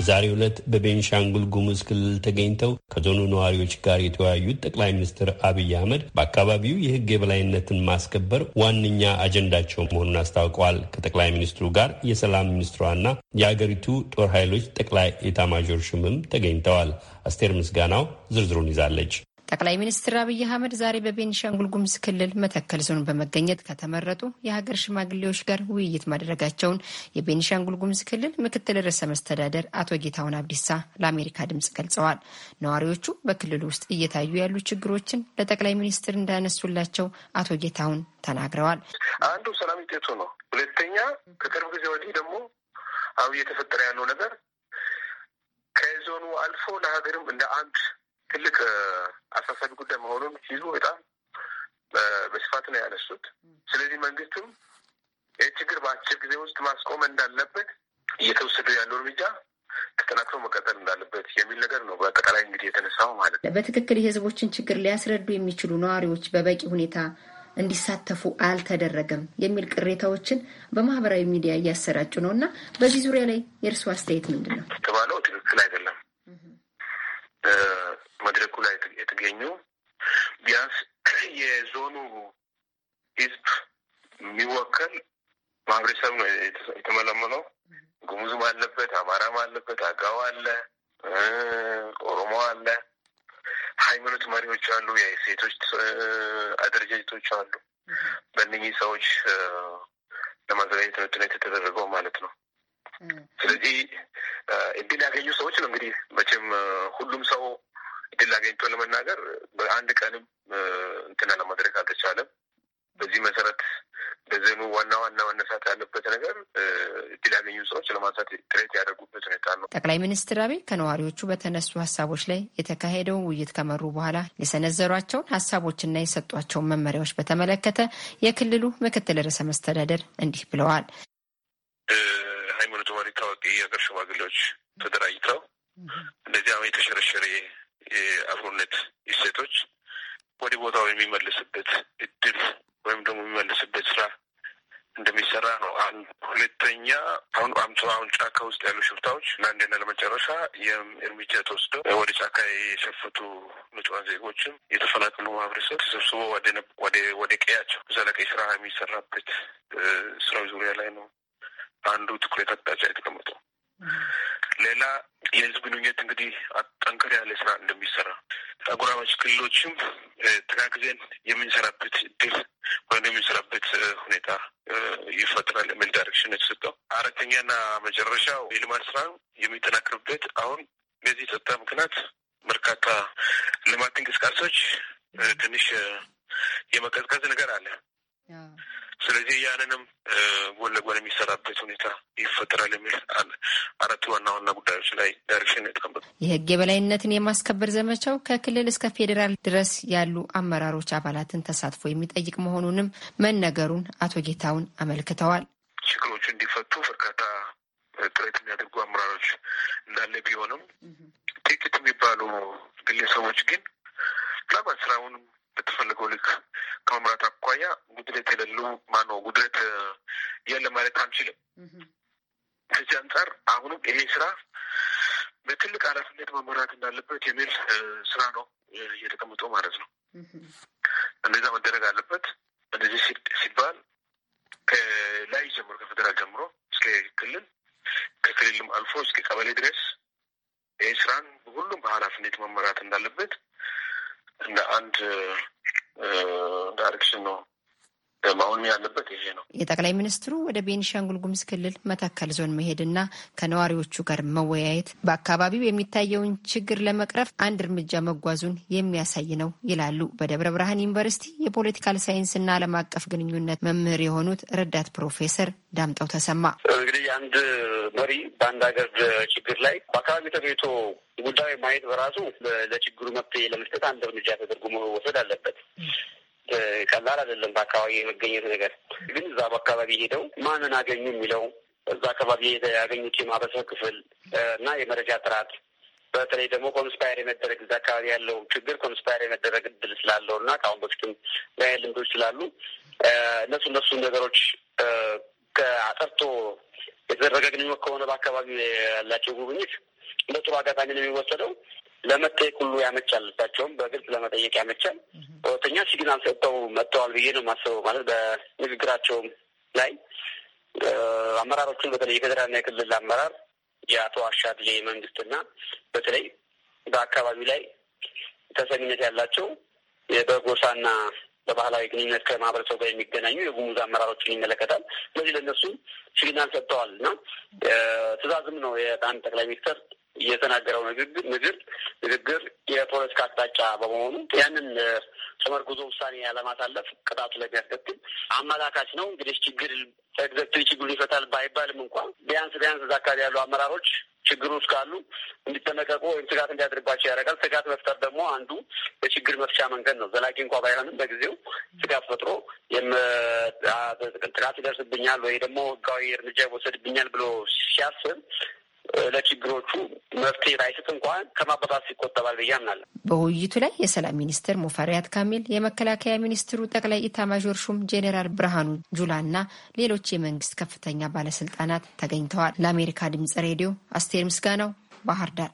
በዛሬው ዕለት በቤንሻንጉል ጉሙዝ ክልል ተገኝተው ከዞኑ ነዋሪዎች ጋር የተወያዩት ጠቅላይ ሚኒስትር አብይ አህመድ በአካባቢው የሕግ የበላይነትን ማስከበር ዋነኛ አጀንዳቸው መሆኑን አስታውቀዋል። ከጠቅላይ ሚኒስትሩ ጋር የሰላም ሚኒስትሯና የአገሪቱ ጦር ኃይሎች ጠቅላይ ኤታማዦር ሹምም ተገኝተዋል። አስቴር ምስጋናው ዝርዝሩን ይዛለች። ጠቅላይ ሚኒስትር አብይ አህመድ ዛሬ በቤኒሻንጉል ጉሙዝ ክልል መተከል ዞን በመገኘት ከተመረጡ የሀገር ሽማግሌዎች ጋር ውይይት ማድረጋቸውን የቤኒሻንጉል ጉሙዝ ክልል ምክትል ርዕሰ መስተዳደር አቶ ጌታሁን አብዲሳ ለአሜሪካ ድምጽ ገልጸዋል። ነዋሪዎቹ በክልሉ ውስጥ እየታዩ ያሉ ችግሮችን ለጠቅላይ ሚኒስትር እንዳያነሱላቸው አቶ ጌታሁን ተናግረዋል። አንዱ ሰላም ውጤቱ ነው። ሁለተኛ ከቅርብ ጊዜ ወዲህ ደግሞ አሁን እየተፈጠረ ያለው ነገር ከዞኑ አልፎ ለሀገርም እንደ አንድ ትልቅ አሳሳቢ ጉዳይ መሆኑን ሲይዙ በጣም በስፋት ነው ያነሱት። ስለዚህ መንግስትም ይህ ችግር በአጭር ጊዜ ውስጥ ማስቆም እንዳለበት እየተወሰደ ያለው እርምጃ ተጠናክሮ መቀጠል እንዳለበት የሚል ነገር ነው በአጠቃላይ እንግዲህ የተነሳው ማለት ነው። በትክክል የህዝቦችን ችግር ሊያስረዱ የሚችሉ ነዋሪዎች በበቂ ሁኔታ እንዲሳተፉ አልተደረገም የሚል ቅሬታዎችን በማህበራዊ ሚዲያ እያሰራጩ ነው እና በዚህ ዙሪያ ላይ የእርስዎ አስተያየት ምንድን ነው? የተባለው ትክክል አይደለም። ላይ የተገኙ ቢያንስ የዞኑ ህዝብ የሚወከል ማህበረሰብ ነው የተመለመለው። ጉሙዝም አለበት፣ አማራም አለበት፣ አጋው አለ፣ ኦሮሞ አለ፣ ሃይማኖት መሪዎች አሉ፣ የሴቶች አደረጃጀቶች አሉ። በእነኚህ ሰዎች ለማዘጋጀት ነው የተደረገው ማለት ነው። ስለዚህ እድል ያገኙ ሰዎች ነው እንግዲህ መቼም ሁሉም ሰው እድል አገኝቶ ለመናገር በአንድ ቀንም እንትና ለማድረግ አልተቻለም። በዚህ መሰረት በዘኑ ዋና ዋና መነሳት ያለበት ነገር እድል ያገኙ ሰዎች ለማንሳት ጥረት ያደርጉበት ሁኔታ ነው። ጠቅላይ ሚኒስትር አብይ ከነዋሪዎቹ በተነሱ ሀሳቦች ላይ የተካሄደውን ውይይት ከመሩ በኋላ የሰነዘሯቸውን ሀሳቦችና የሰጧቸውን መመሪያዎች በተመለከተ የክልሉ ምክትል ርዕሰ መስተዳደር እንዲህ ብለዋል። ሃይማኖት መሪ ታዋቂ የሀገር ሽማግሌዎች ተደራጅተው እንደዚህ አሁን የተሸረሸረ የአብሮነት እሴቶች ወደ ቦታው የሚመልስበት እድል ወይም ደግሞ የሚመልስበት ስራ እንደሚሰራ ነው። አንድ ሁለተኛ አሁን አምቶ አሁን ጫካ ውስጥ ያሉ ሽፍታዎች ለአንዴና ለመጨረሻ እርምጃ ተወስደው ወደ ጫካ የሸፈቱ ንጹሃን ዜጎችም የተፈናቀሉ ማህበረሰብ ተሰብስቦ ወደ ቀያቸው ዘለቀ ስራ የሚሰራበት ስራው ዙሪያ ላይ ነው አንዱ ትኩረት አቅጣጫ የተቀመጠው። ሌላ የህዝብ ግንኙነት እንግዲህ ጠንከር ያለ ስራ እንደሚሰራ አጎራባች ክልሎችም ተጋግዘን የምንሰራበት እድል ወይም የምንሰራበት ሁኔታ ይፈጥራል የሚል ዳይሬክሽን የተሰጠው። አራተኛና መጨረሻው የልማት ስራ የሚጠናክርበት አሁን በዚህ ጸጥታ ምክንያት በርካታ ልማት እንቅስቃሴዎች ትንሽ የመቀዝቀዝ ነገር አለ። ስለዚህ ያንንም ጎን ለጎን የሚሰራበት ሁኔታ ይፈጠራል የሚል አራት ዋና ዋና ጉዳዮች ላይ direction የተቀመጡ የህግ የበላይነትን የማስከበር ዘመቻው ከክልል እስከ ፌዴራል ድረስ ያሉ አመራሮች አባላትን ተሳትፎ የሚጠይቅ መሆኑንም መነገሩን አቶ ጌታውን አመልክተዋል። ችግሮቹ እንዲፈቱ በርካታ ጥረት የሚያደርጉ አመራሮች እንዳለ ቢሆንም ጥቂት የሚባሉ ግለሰቦች ግን ምናልባት ስራውን በተፈለገው ልክ ከመምራት አኳያ ጉድለት የሌሉ ማነው ጉድለት የለ ማለት አንችልም። ከዚህ አንጻር አሁንም ይሄ ስራ በትልቅ ኃላፊነት መመራት እንዳለበት የሚል ስራ ነው እየተቀምጠው ማለት ነው። እንደዛ መደረግ አለበት። እንደዚህ ሲባል ከላይ ጀምሮ ከፌደራል ጀምሮ እስከ ክልል ከክልልም አልፎ እስከ ቀበሌ ድረስ ይህ ስራን ሁሉም በኃላፊነት መመራት እንዳለበት እንደ አንድ direction ነው መሆን ያለበት ይሄ ነው። የጠቅላይ ሚኒስትሩ ወደ ቤኒሻንጉል ጉሙዝ ክልል መተከል ዞን መሄድና ከነዋሪዎቹ ጋር መወያየት በአካባቢው የሚታየውን ችግር ለመቅረፍ አንድ እርምጃ መጓዙን የሚያሳይ ነው ይላሉ በደብረ ብርሃን ዩኒቨርሲቲ የፖለቲካል ሳይንስና ዓለም አቀፍ ግንኙነት መምህር የሆኑት ረዳት ፕሮፌሰር ዳምጠው ተሰማ። እንግዲህ አንድ መሪ በአንድ ሀገር ችግር ላይ በአካባቢ ተገኝቶ ጉዳዩ ማየት በራሱ ለችግሩ መፍትሄ ለመስጠት አንድ እርምጃ ተደርጎ መወሰድ አለበት። ቀላል አይደለም። በአካባቢ የመገኘት ነገር ግን እዛ በአካባቢ ሄደው ማንን አገኙ የሚለው እዛ አካባቢ ያገኙት የማህበረሰብ ክፍል እና የመረጃ ጥራት በተለይ ደግሞ conspire የመደረግ እዛ አካባቢ ያለው ችግር conspire የመደረግ እድል ስላለው እና ከአሁን በፊትም ላይ ልምዶች ስላሉ እነሱ እነሱ ነገሮች ከአጠርቶ የተደረገ ግንኙነት ከሆነ በአካባቢው ያላቸው ጉብኝት እንደ አጋጣሚ ነው የሚወሰደው። ለመጠየቅ ሁሉ ያመቻል። እሳቸውም በግልጽ ለመጠየቅ ያመቻል። ሁለተኛ ሲግናል ሰጥተው መጥተዋል ብዬ ነው የማስበው። ማለት በንግግራቸውም ላይ አመራሮቹን በተለይ የፌዴራልና የክልል አመራር የአቶ አሻድሌ መንግስትና በተለይ በአካባቢው ላይ ተሰሚነት ያላቸው በጎሳና በባህላዊ ግንኙነት ከማህበረሰቡ ጋር የሚገናኙ የጉሙዝ አመራሮችን ይመለከታል። ስለዚህ ለእነሱ signal ሰጥተዋል እና ትዕዛዝም ነው የአንድ ጠቅላይ ሚኒስትር የተናገረው ንግግር ንግግር የፖለቲካ አቅጣጫ በመሆኑ ያንን ተመርኩዞ ውሳኔ ያለማሳለፍ ቅጣቱ ለሚያስከትል አመላካች ነው። እንግዲህ ችግር executive ችግሩን ይፈታል ባይባልም እንኳን ቢያንስ ቢያንስ እዛ አካባቢ ያሉ አመራሮች ችግሩ ውስጥ ካሉ እንዲጠነቀቁ ወይም ስጋት እንዲያድርባቸው ያደርጋል። ስጋት መፍጠር ደግሞ አንዱ የችግር መፍቻ መንገድ ነው። ዘላቂ እንኳ ባይሆንም በጊዜው ስጋት ፈጥሮ ጥቃት ይደርስብኛል ወይ ደግሞ ህጋዊ እርምጃ ይወሰድብኛል ብሎ ሲያስብ ለችግሮቹ መፍትሄ ባይሰጥ እንኳን ከማበጣት ይቆጠባል ብዬ አምናለሁ። በውይይቱ ላይ የሰላም ሚኒስትር ሙፈሪያት ካሚል፣ የመከላከያ ሚኒስትሩ ጠቅላይ ኢታማዦር ሹም ጄኔራል ብርሃኑ ጁላ እና ሌሎች የመንግስት ከፍተኛ ባለስልጣናት ተገኝተዋል። ለአሜሪካ ድምጽ ሬዲዮ አስቴር ምስጋናው ባህር ዳር